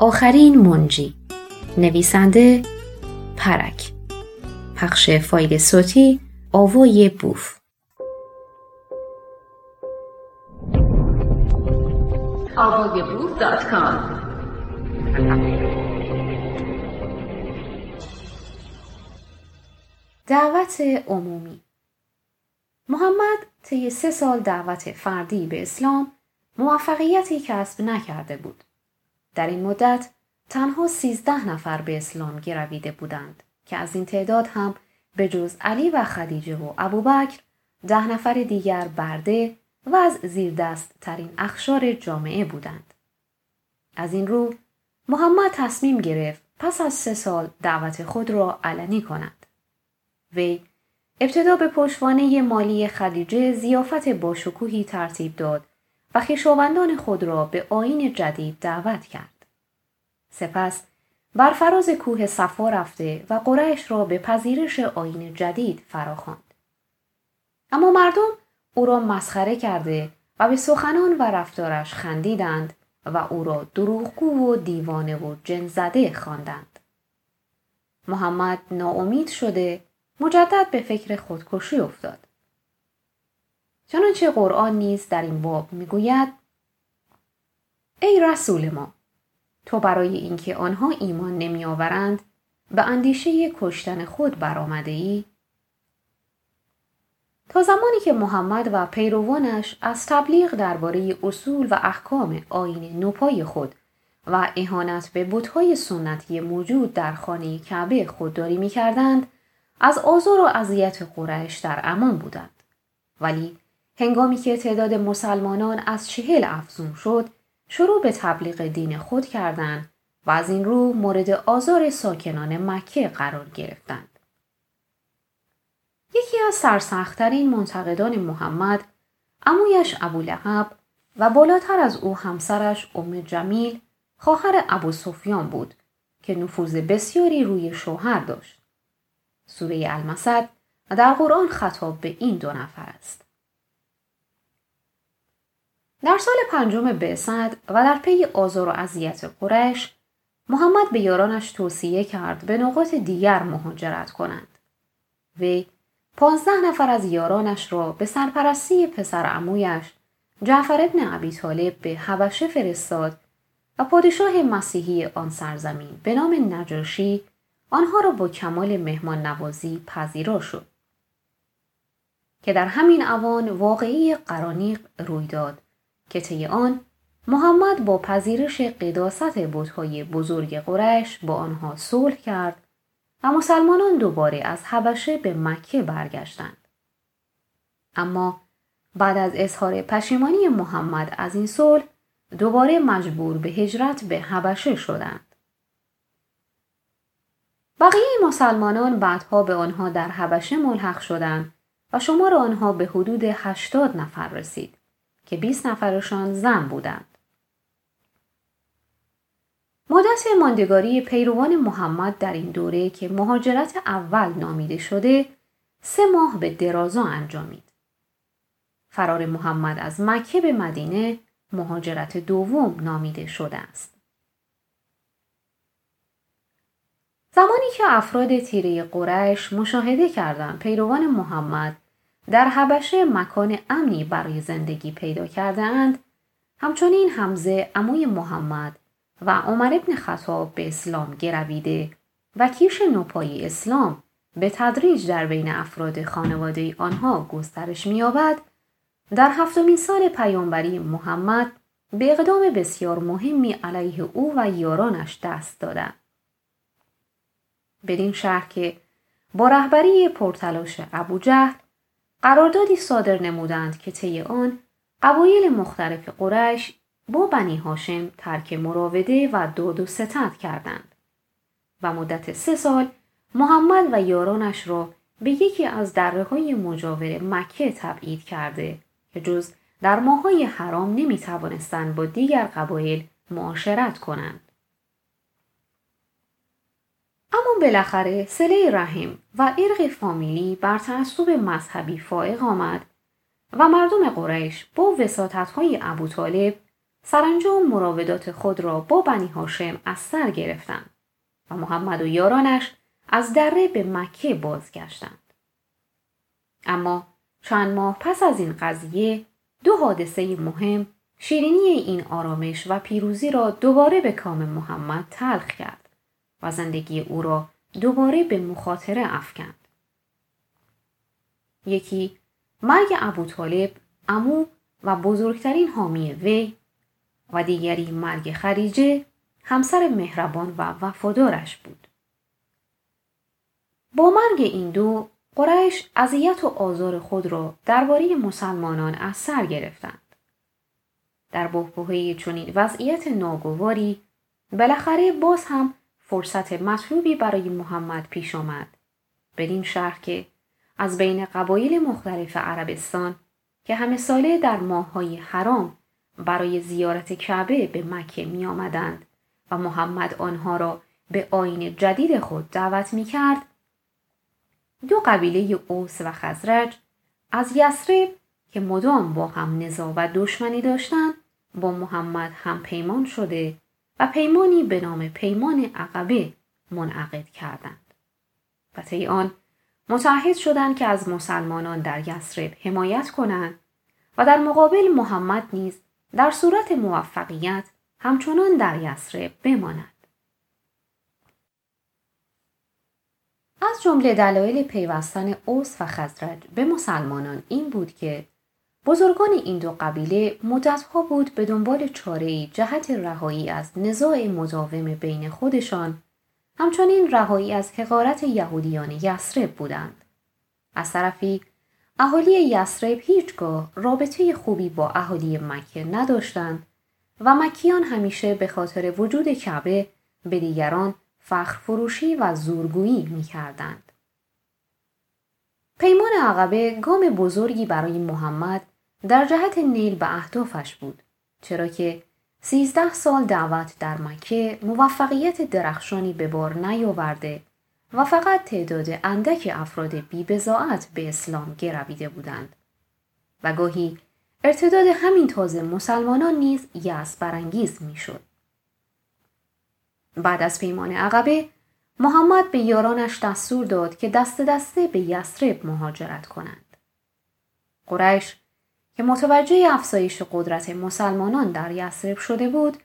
آخرین منجی. نویسنده پرک. پخش فایل صوتی آوای بوف. دعوت عمومی. محمد طی سه سال دعوت فردی به اسلام موفقیتی کسب نکرده بود. در این مدت تنها سیزده نفر به اسلام گرویده بودند که از این تعداد هم به جز علی و خدیجه و ابوبکر ده نفر دیگر برده و از زیردست ترین اخشار جامعه بودند. از این رو محمد تصمیم گرفت پس از سه سال دعوت خود را علنی کند. وی ابتدا به پشتوانه مالی خدیجه زیافت باشکوهی ترتیب داد و خویشاوندان خود را به آین جدید دعوت کرد. سپس بر فراز کوه صفا رفته و قریش را به پذیرش آین جدید فراخواند. اما مردم او را مسخره کرده و به سخنان و رفتارش خندیدند و او را دروغگو و دیوانه و جن زده خواندند. محمد ناامید شده مجدد به فکر خودکشی افتاد. چنانچه قرآن نیز در این باب می‌گوید ای رسول ما تو برای اینکه آنها ایمان نمیآورند به اندیشه کشتن خود برآمده ای؟ تا زمانی که محمد و پیروانش از تبلیغ درباره اصول و احکام آین نوپای خود و اهانت به بتهای سنتی موجود در خانه کعبه خودداری می‌کردند از آزار و اذیت قریش در امان بودند. ولی هنگامی که تعداد مسلمانان از چهل افزون شد شروع به تبلیغ دین خود کردند و از این رو مورد آزار ساکنان مکه قرار گرفتند. یکی از سرسختترین منتقدان محمد امویش ابو لحب و بالاتر از او همسرش ام جمیل خواهر ابو سفیان بود که نفوذ بسیاری روی شوهر داشت. سوره المسد در قرآن خطاب به این دو نفر است. در سال پنجم بعثت و در پی آزار و اذیت قریش محمد به یارانش توصیه کرد به نقاط دیگر مهاجرت کنند. وی پانزده نفر از یارانش را به سرپرستی پسر امویش جعفر ابن ابی طالب به حبشه فرستاد و پادشاه مسیحی آن سرزمین به نام نجاشی آنها را با کمال مهمان نوازی پذیرا شد. که در همین اوان واقعی قرانیق روی داد. که طی آن محمد با پذیرش قداست بودهای بزرگ قریش با آنها صلح کرد و مسلمانان دوباره از حبشه به مکه برگشتند. اما بعد از اظهار پشیمانی محمد از این صلح دوباره مجبور به هجرت به حبشه شدند. بقیه مسلمانان بعدها به آنها در حبشه ملحق شدند و شمار آنها به حدود هشتاد نفر رسید. که 20 نفرشان زن بودند. مدت ماندگاری پیروان محمد در این دوره که مهاجرت اول نامیده شده سه ماه به درازا انجامید. فرار محمد از مکه به مدینه مهاجرت دوم نامیده شده است. زمانی که افراد تیره قریش مشاهده کردند پیروان محمد در حبشه مکان امنی برای زندگی پیدا کرده اند. همچنین حمزه عموی محمد و عمر ابن خطاب به اسلام گرویده. و کیش نوپایی اسلام به تدریج در بین افراد خانواده آنها گسترش می‌یابد. در هفتمین سال پیامبری محمد به اقدام بسیار مهمی علیه او و یارانش دست دادند. بدین شهر که با رهبری پرتلاش ابوجهل قراردادی صادر نمودند که طی آن قبایل مختلف قریش با بنی هاشم ترک مراوده و دود و ستت کردند و مدت سه سال محمد و یارانش را به یکی از دره های مجاور مکه تبعید کرده که جز در ماهای حرام نمی توانستند با دیگر قبایل معاشرت کنند. اما بالاخره سله رحم و ارق فامیلی بر تعصب مذهبی فائق آمد و مردم قریش با وساطت های ابو طالب سرانجام مراودات خود را با بنی هاشم از سر گرفتند و محمد و یارانش از دره به مکه بازگشتند. اما چند ماه پس از این قضیه دو حادثه مهم شیرینی این آرامش و پیروزی را دوباره به کام محمد تلخ کرد و زندگی او را دوباره به مخاطره افکند. یکی مرگ ابو طالب امو و بزرگترین حامی وی و دیگری مرگ خریجه همسر مهربان و وفادارش بود. با مرگ این دو قریش اذیت و آزار خود را درباره مسلمانان از سر گرفتند. در بحبوحه چنین وضعیت ناگواری بالاخره باز هم فرصت مطلوبی برای محمد پیش آمد. بدین شهر که از بین قبایل مختلف عربستان که همه ساله در ماههای حرام برای زیارت کعبه به مکه می آمدند و محمد آنها را به آین جدید خود دعوت می کرد دو قبیله اوس و خزرج از یسرب که مدام با هم نزا و دشمنی داشتند با محمد هم پیمان شده و پیمانی به نام پیمان عقبه منعقد کردند. و طی آن متعهد شدند که از مسلمانان در یسرب حمایت کنند و در مقابل محمد نیز در صورت موفقیت همچنان در یسرب بماند. از جمله دلایل پیوستن اوس و خزرج به مسلمانان این بود که بزرگان این دو قبیله مدتها بود به دنبال چاره جهت رهایی از نزاع مداوم بین خودشان همچنین رهایی از حقارت یهودیان یسرب بودند. از طرفی اهالی یسرب هیچگاه رابطه خوبی با اهالی مکه نداشتند و مکیان همیشه به خاطر وجود کعبه به دیگران فخر فروشی و زورگویی می کردند. پیمان عقبه گام بزرگی برای محمد در جهت نیل به اهدافش بود چرا که سیزده سال دعوت در مکه موفقیت درخشانی به بار نیاورده و فقط تعداد اندک افراد بیبزاعت به اسلام گرویده بودند. و گاهی ارتداد همین تازه مسلمانان نیز یأس برانگیز می‌شد. بعد از پیمان عقبه محمد به یارانش دستور داد که دست دسته به یسرب مهاجرت کنند. قریش که متوجه افزایش قدرت مسلمانان در یسرب شده بود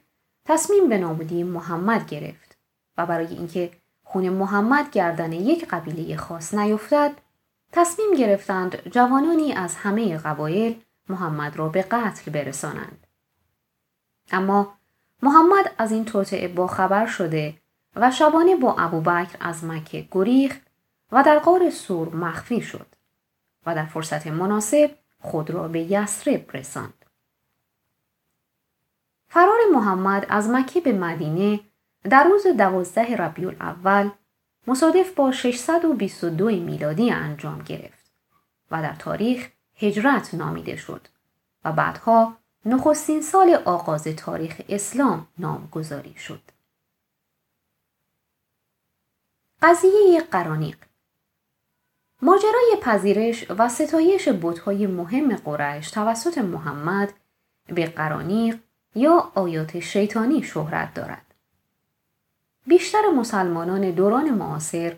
تصمیم به نابودی محمد گرفت و برای اینکه خون محمد گردن یک قبیله خاص نیفتد تصمیم گرفتند جوانانی از همه قبایل محمد را به قتل برسانند. اما محمد از این توطعه باخبر شده و شبانه با ابوبکر از مکه گریخت و در غار سور مخفی شد و در فرصت مناسب خود را به یسرب رساند. فرار محمد از مکه به مدینه در روز دوازده ربیع الاول مصادف با 622 میلادی انجام گرفت و در تاریخ هجرت نامیده شد و بعدها نخستین سال آغاز تاریخ اسلام نامگذاری شد. قضیه قرانیق ماجرای پذیرش و ستایش بتهای مهم قریش توسط محمد به قرانیق یا آیات شیطانی شهرت دارد. بیشتر مسلمانان دوران معاصر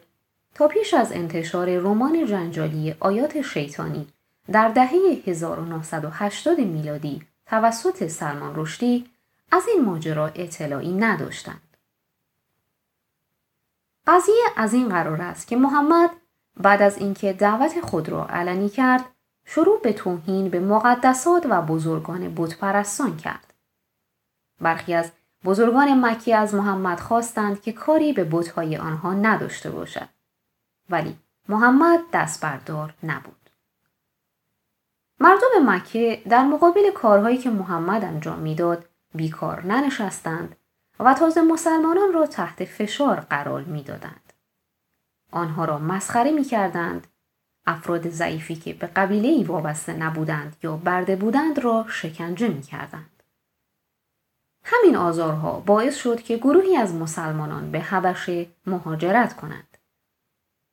تا پیش از انتشار رمان جنجالی آیات شیطانی در دهه 1980 میلادی توسط سلمان رشدی از این ماجرا اطلاعی نداشتند. قضیه از این قرار است که محمد بعد از اینکه دعوت خود را علنی کرد شروع به توهین به مقدسات و بزرگان بتپرستان کرد. برخی از بزرگان مکی از محمد خواستند که کاری به بتهای آنها نداشته باشد. ولی محمد دست بردار نبود. مردم مکه در مقابل کارهایی که محمد انجام می‌داد بیکار ننشستند و تازه مسلمانان را تحت فشار قرار می‌دادند آنها را مسخره می کردند. افراد ضعیفی که به قبیله ای وابسته نبودند یا برده بودند را شکنجه می کردند. همین آزارها باعث شد که گروهی از مسلمانان به حبشه مهاجرت کنند.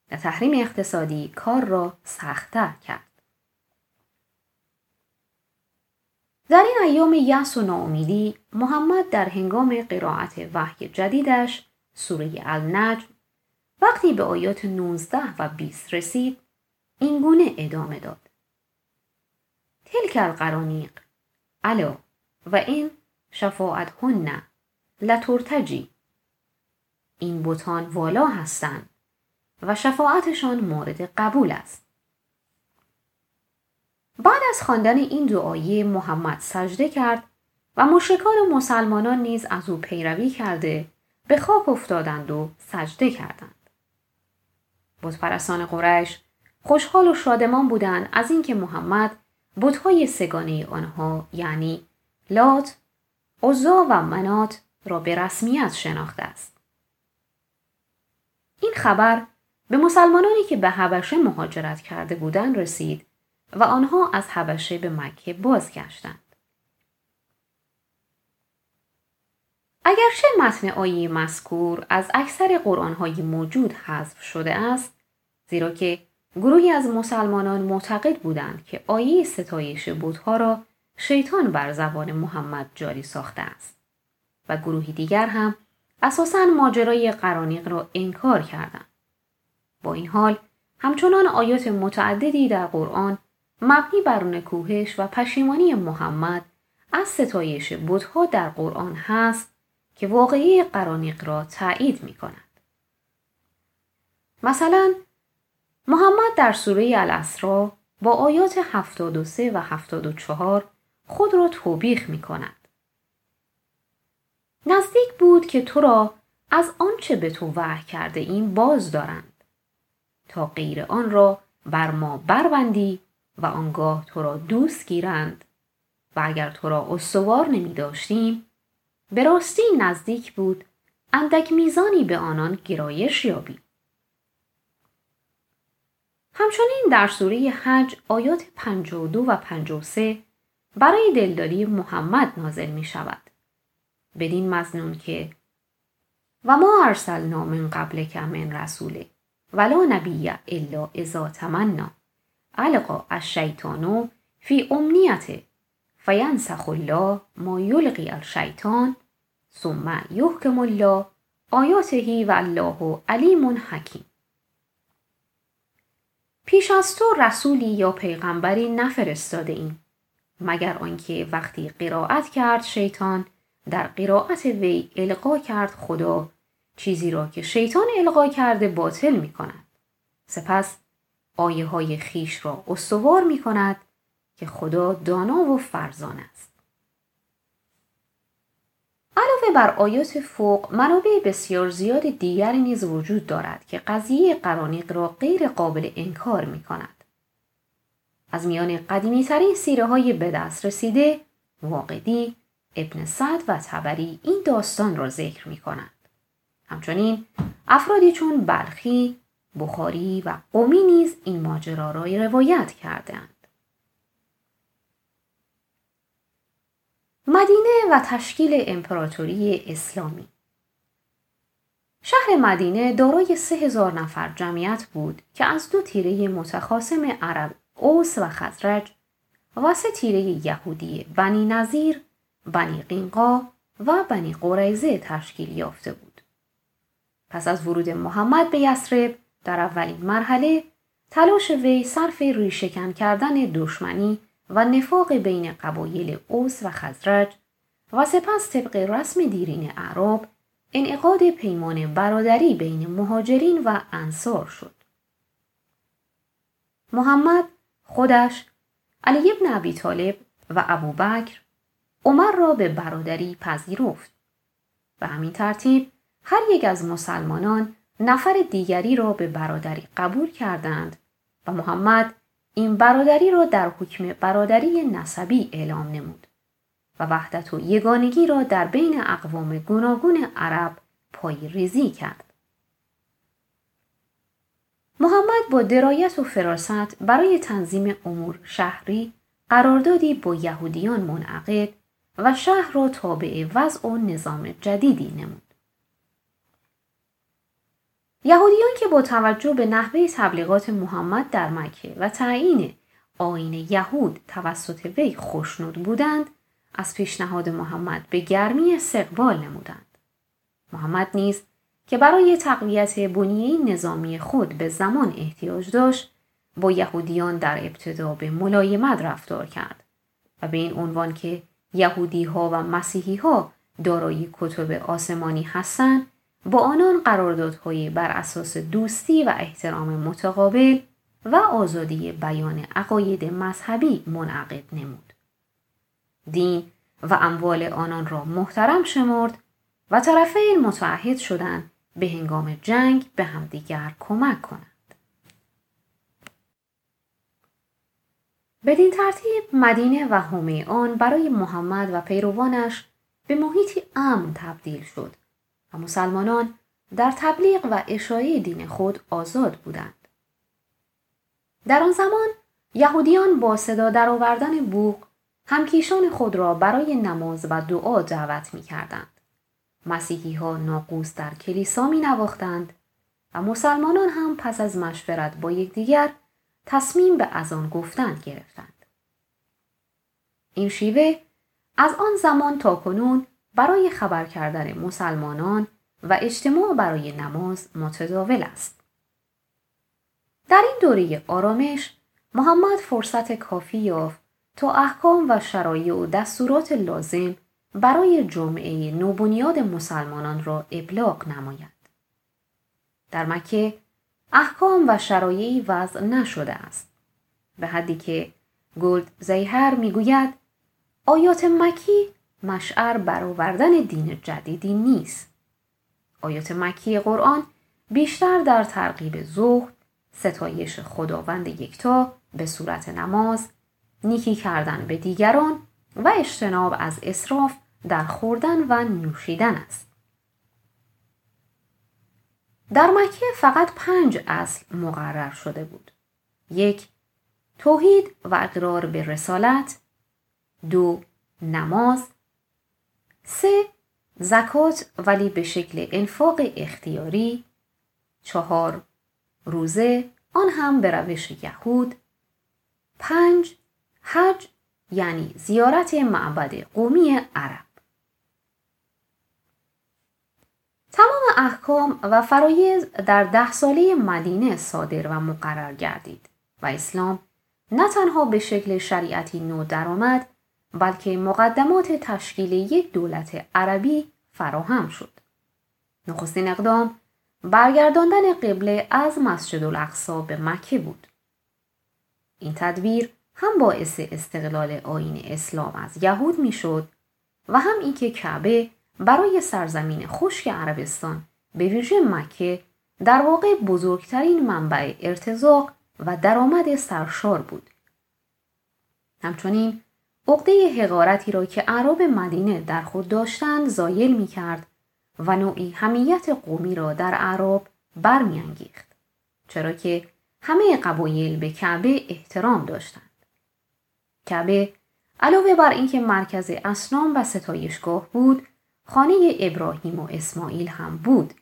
تحریم اقتصادی کار را سختتر کرد. در این ایام یأس و ناامیدی محمد در هنگام قرائت وحی جدیدش سوره النجم وقتی به آیات 19 و 20 رسید این گونه ادامه داد. تلک القرانیق علا و این شفاعت هن لترتجی. این بوتان والا هستند و شفاعتشان مورد قبول است. بعد از خواندن این دعایی محمد سجده کرد و مشرکان مسلمانان نیز از او پیروی کرده به خواب افتادند و سجده کردند. بتپرستان قریش خوشحال و شادمان بودند از اینکه محمد بتهای سگانه آنها یعنی لات، عزا و منات را به رسمیت شناخته است. این خبر به مسلمانانی که به حبشه مهاجرت کرده بودند رسید و آنها از حبشه به مکه بازگشتند. اگرچه متن آیه مذکور از اکثر قرآنهای موجود حذف شده است زیرا که گروهی از مسلمانان معتقد بودند که آیه ستایش بودها را شیطان بر زبان محمد جاری ساخته است و گروهی دیگر هم اساساً ماجرای قرانیق را انکار کردند. با این حال همچنان آیات متعددی در قرآن مبنی بر نکوهش و پشیمانی محمد از ستایش بودها در قرآن هست که واقعی قرانیق را تایید می کند. مثلا محمد در سوره الاسرا با آیات 73 و 74 خود را توبیخ می کند. نزدیک بود که تو را از آنچه به تو وحی کرده این باز دارند تا غیر آن را بر ما بربندی و آنگاه تو را دوست گیرند و اگر تو را استوار نمی داشتیم به راستی نزدیک بود اندک میزانی به آنان گرایش یابی همچنین در سوره حج آیات 52 و 53 برای دلداری محمد نازل می شود. بدین مزنون که و ما ارسلنا من قبل که من رسوله ولا نبی الا اذا تمنا القا الشیطان فی امنیته فینسخ الله ما یلقی الشیطان ثم یحکم الله آیاته و الله علیم حکیم پیش از تو رسولی یا پیغمبری نفرستاده ایم مگر آنکه وقتی قرائت کرد شیطان در قرائت وی القا کرد خدا چیزی را که شیطان القا کرده باطل می کند. سپس آیه های خیش را استوار می کند که خدا دانا و فرزان است. علاوه بر آیات فوق منابع بسیار زیاد دیگری نیز وجود دارد که قضیه قرانیق را غیر قابل انکار می کند. از میان قدیمی ترین سیره های به دست رسیده واقعی ابن سعد و تبری این داستان را ذکر می کنند. همچنین افرادی چون بلخی، بخاری و قومی نیز این ماجرا را روایت کردند. مدینه و تشکیل امپراتوری اسلامی شهر مدینه دارای سه هزار نفر جمعیت بود که از دو تیره متخاسم عرب اوس و خزرج و سه تیره یهودی بنی نظیر، بنی قینقا و بنی قریزه تشکیل یافته بود. پس از ورود محمد به یسرب در اولین مرحله تلاش وی صرف ریشکن کردن دشمنی و نفاق بین قبایل اوس و خزرج و سپس طبق رسم دیرین اعراب انعقاد پیمان برادری بین مهاجرین و انصار شد. محمد خودش علی ابن ابی طالب و ابوبکر عمر را به برادری پذیرفت و همین ترتیب هر یک از مسلمانان نفر دیگری را به برادری قبول کردند و محمد این برادری را در حکم برادری نسبی اعلام نمود و وحدت و یگانگی را در بین اقوام گوناگون عرب پای ریزی کرد. محمد با درایت و فراست برای تنظیم امور شهری قراردادی با یهودیان منعقد و شهر را تابع وضع و نظام جدیدی نمود. یهودیان که با توجه به نحوه تبلیغات محمد در مکه و تعیین آین یهود توسط وی خوشنود بودند از پیشنهاد محمد به گرمی استقبال نمودند. محمد نیز که برای تقویت بنیه نظامی خود به زمان احتیاج داشت با یهودیان در ابتدا به ملایمت رفتار کرد و به این عنوان که یهودی ها و مسیحی ها دارای کتب آسمانی هستند با آنان قراردادهایی بر اساس دوستی و احترام متقابل و آزادی بیان عقاید مذهبی منعقد نمود. دین و اموال آنان را محترم شمرد و طرفین متعهد شدند به هنگام جنگ به همدیگر کمک کنند. بدین ترتیب مدینه و حومه آن برای محمد و پیروانش به محیطی امن تبدیل شد و مسلمانان در تبلیغ و اشاعه دین خود آزاد بودند. در آن زمان یهودیان با صدا درآوردن بوق همکیشان خود را برای نماز و دعا دعوت می کردند. مسیحی ها ناقوس در کلیسا می نواختند و مسلمانان هم پس از مشورت با یکدیگر تصمیم به از آن گفتن گرفتند. این شیوه از آن زمان تا کنون برای خبر کردن مسلمانان و اجتماع برای نماز متداول است. در این دوره آرامش محمد فرصت کافی یافت تا احکام و شرایع و دستورات لازم برای جمعه نوبنیاد مسلمانان را ابلاغ نماید. در مکه احکام و شرایعی وضع نشده است. به حدی که گلد زیهر می‌گوید آیات مکی مشعر برآوردن دین جدیدی نیست. آیات مکی قرآن بیشتر در ترغیب زهد، ستایش خداوند یکتا به صورت نماز، نیکی کردن به دیگران و اجتناب از اصراف در خوردن و نوشیدن است. در مکه فقط پنج اصل مقرر شده بود. یک توحید و اقرار به رسالت دو نماز سه زکات ولی به شکل انفاق اختیاری. چهار روزه آن هم به روش یهود. پنج حج یعنی زیارت معبد قومی عرب. تمام احکام و فرایز در ده ساله مدینه صادر و مقرر گردید و اسلام نه تنها به شکل شریعتی نو درآمد بلکه مقدمات تشکیل یک دولت عربی فراهم شد. نخستین اقدام برگرداندن قبله از مسجد الاقصا به مکه بود. این تدبیر هم باعث استقلال آین اسلام از یهود می‌شد و هم اینکه کعبه برای سرزمین خشک عربستان به ویژه مکه در واقع بزرگترین منبع ارتزاق و درآمد سرشار بود. همچنین عقده حقارتی را که اعراب مدینه در خود داشتند زایل می کرد و نوعی همیت قومی را در اعراب برمیانگیخت چرا که همه قبایل به کعبه احترام داشتند. کعبه علاوه بر اینکه مرکز اسنام و ستایشگاه بود خانه ابراهیم و اسماعیل هم بود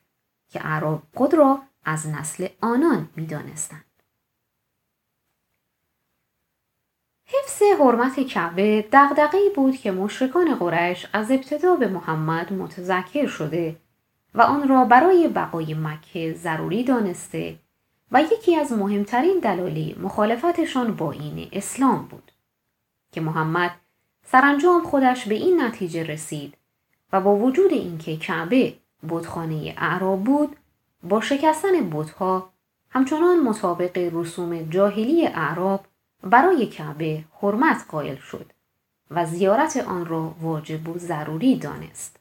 که اعراب خود را از نسل آنان می حفظ حرمت کعبه دغدغه‌ای بود که مشرکان قریش از ابتدا به محمد متذکر شده و آن را برای بقای مکه ضروری دانسته و یکی از مهمترین دلایل مخالفتشان با این اسلام بود که محمد سرانجام خودش به این نتیجه رسید و با وجود اینکه کعبه بتخانه اعراب بود با شکستن بتها همچنان مطابق رسوم جاهلی اعراب برای کعبه حرمت قائل شد و زیارت آن را واجب و ضروری دانست.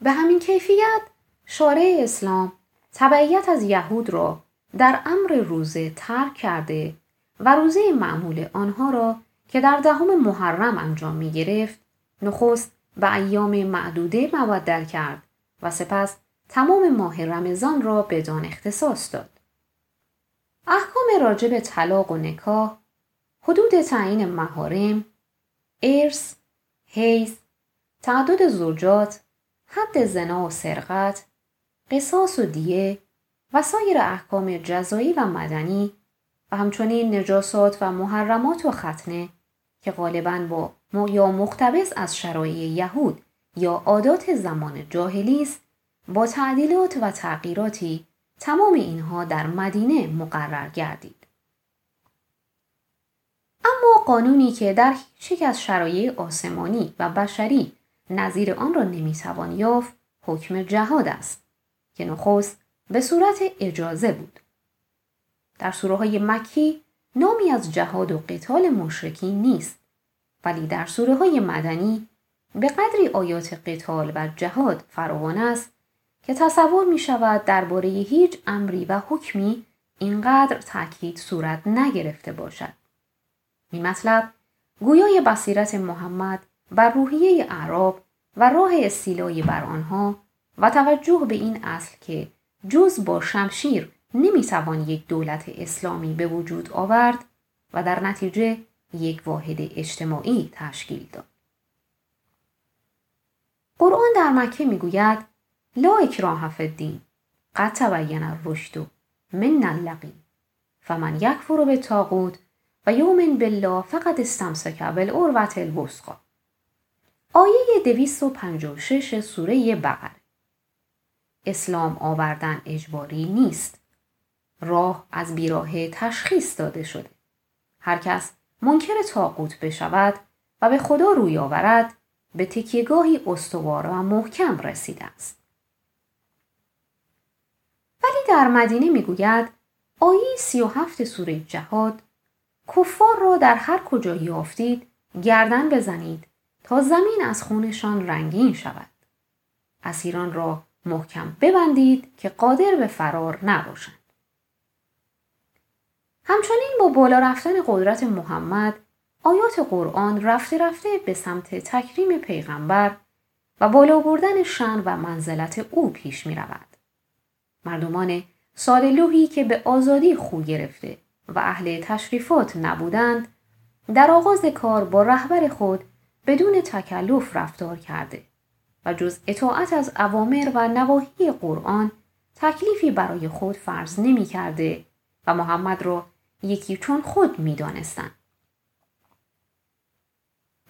به همین کیفیت شارع اسلام تبعیت از یهود را در امر روزه ترک کرده و روزه معمول آنها را که در دهم محرم انجام می گرفت نخست به ایام معدوده مبدل کرد و سپس تمام ماه رمضان را بدان اختصاص داد. احکام راجع به طلاق و نکاح، حدود تعیین مهارم، ارث، حیز، تعداد زوجات، حد زنا و سرقت، قصاص و دیه و سایر احکام جزایی و مدنی و همچنین نجاسات و محرمات و ختنه که غالبا با یا مختبس از شرایع یهود یا عادات زمان جاهلی است با تعدیلات و تغییراتی تمام اینها در مدینه مقرر گردید. اما قانونی که در هیچ از شرایع آسمانی و بشری نظیر آن را نمی‌توان یافت حکم جهاد است که نخست به صورت اجازه بود. در سوره های مکی نامی از جهاد و قتال مشرکین نیست ولی در سوره های مدنی به قدری آیات قتال و جهاد فراوان است که تصور می شود درباره هیچ امری و حکمی اینقدر تاکید صورت نگرفته باشد. این مطلب گویای بصیرت محمد بر روحیه اعراب و راه استیلای بر آنها و توجه به این اصل که جز با شمشیر نمی‌توان یک دولت اسلامی به وجود آورد و در نتیجه یک واحد اجتماعی تشکیل داد. قرآن در مکه می‌گوید لا اکراه فی الدین قد تبین الرشد من اللقین فمن یکفر به تاغوت و یومن بالله فقط استمسک بالعروة الوثقی. آیه 256 سوره بقره. اسلام آوردن اجباری نیست. راه از بیراه تشخیص داده شده. هر کس منکر تاقوت بشود و به خدا روی آورد به تکیگاهی استوار و محکم رسیده است. ولی در مدینه می‌گوید آیه سی و هفت سوره جهاد کفار را در هر کجا یافتید گردن بزنید تا زمین از خونشان رنگین شود اسیران را محکم ببندید که قادر به فرار نباشند همچنین با بالا رفتن قدرت محمد آیات قرآن رفته رفته به سمت تکریم پیغمبر و بالا بردن شن و منزلت او پیش می رود. مردمان سادلوهی که به آزادی خو گرفته و اهل تشریفات نبودند در آغاز کار با رهبر خود بدون تکلف رفتار کرده و جز اطاعت از اوامر و نواحی قرآن تکلیفی برای خود فرض نمی کرده و محمد را یکی چون خود می دانستن.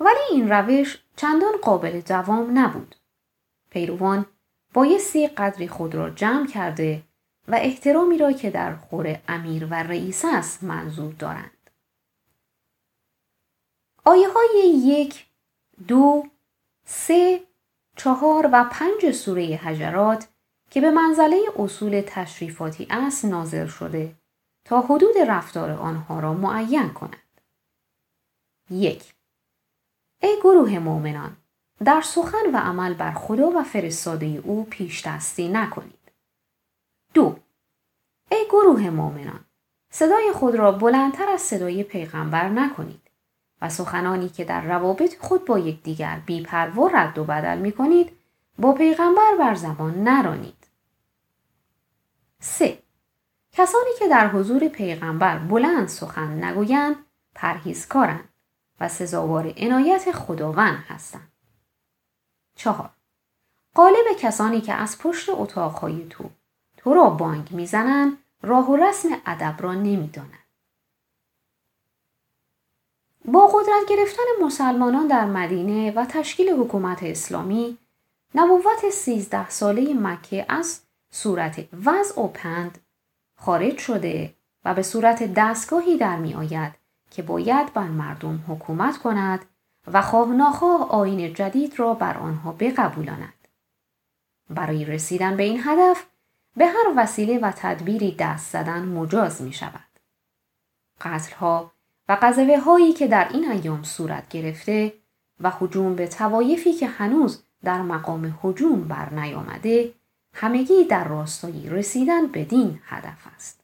ولی این روش چندان قابل دوام نبود. پیروان بایستی قدری خود را جمع کرده و احترامی را که در خور امیر و رئیس است منظور دارند. آیه های یک، دو، سه، چهار و پنج سوره حجرات که به منزله اصول تشریفاتی است نازل شده تا حدود رفتار آنها را معین کند. یک ای گروه مؤمنان در سخن و عمل بر خدا و فرستاده او پیش دستی نکنید. دو ای گروه مؤمنان صدای خود را بلندتر از صدای پیغمبر نکنید و سخنانی که در روابط خود با یکدیگر بیپروا رد و بدل می کنید با پیغمبر بر زبان نرانید. 3. کسانی که در حضور پیغمبر بلند سخن نگویند پرهیزکارند و سزاوار عنایت خداوند هستند. چهار قالب کسانی که از پشت اتاقهای تو تو را بانگ می‌زنند راه و رسم ادب را نمی‌دانند. با قدرت گرفتن مسلمانان در مدینه و تشکیل حکومت اسلامی نبوت سیزده ساله مکه از صورت وضع و پند خارج شده و به صورت دستگاهی در می آید که باید بر مردم حکومت کند و خواه ناخواه آین جدید را بر آنها بقبولاند. برای رسیدن به این هدف به هر وسیله و تدبیری دست زدن مجاز می شود. قتلها و قذوه هایی که در این ایام صورت گرفته و حجوم به توایفی که هنوز در مقام حجوم بر نیامده همگی در راستای رسیدن به دین هدف است.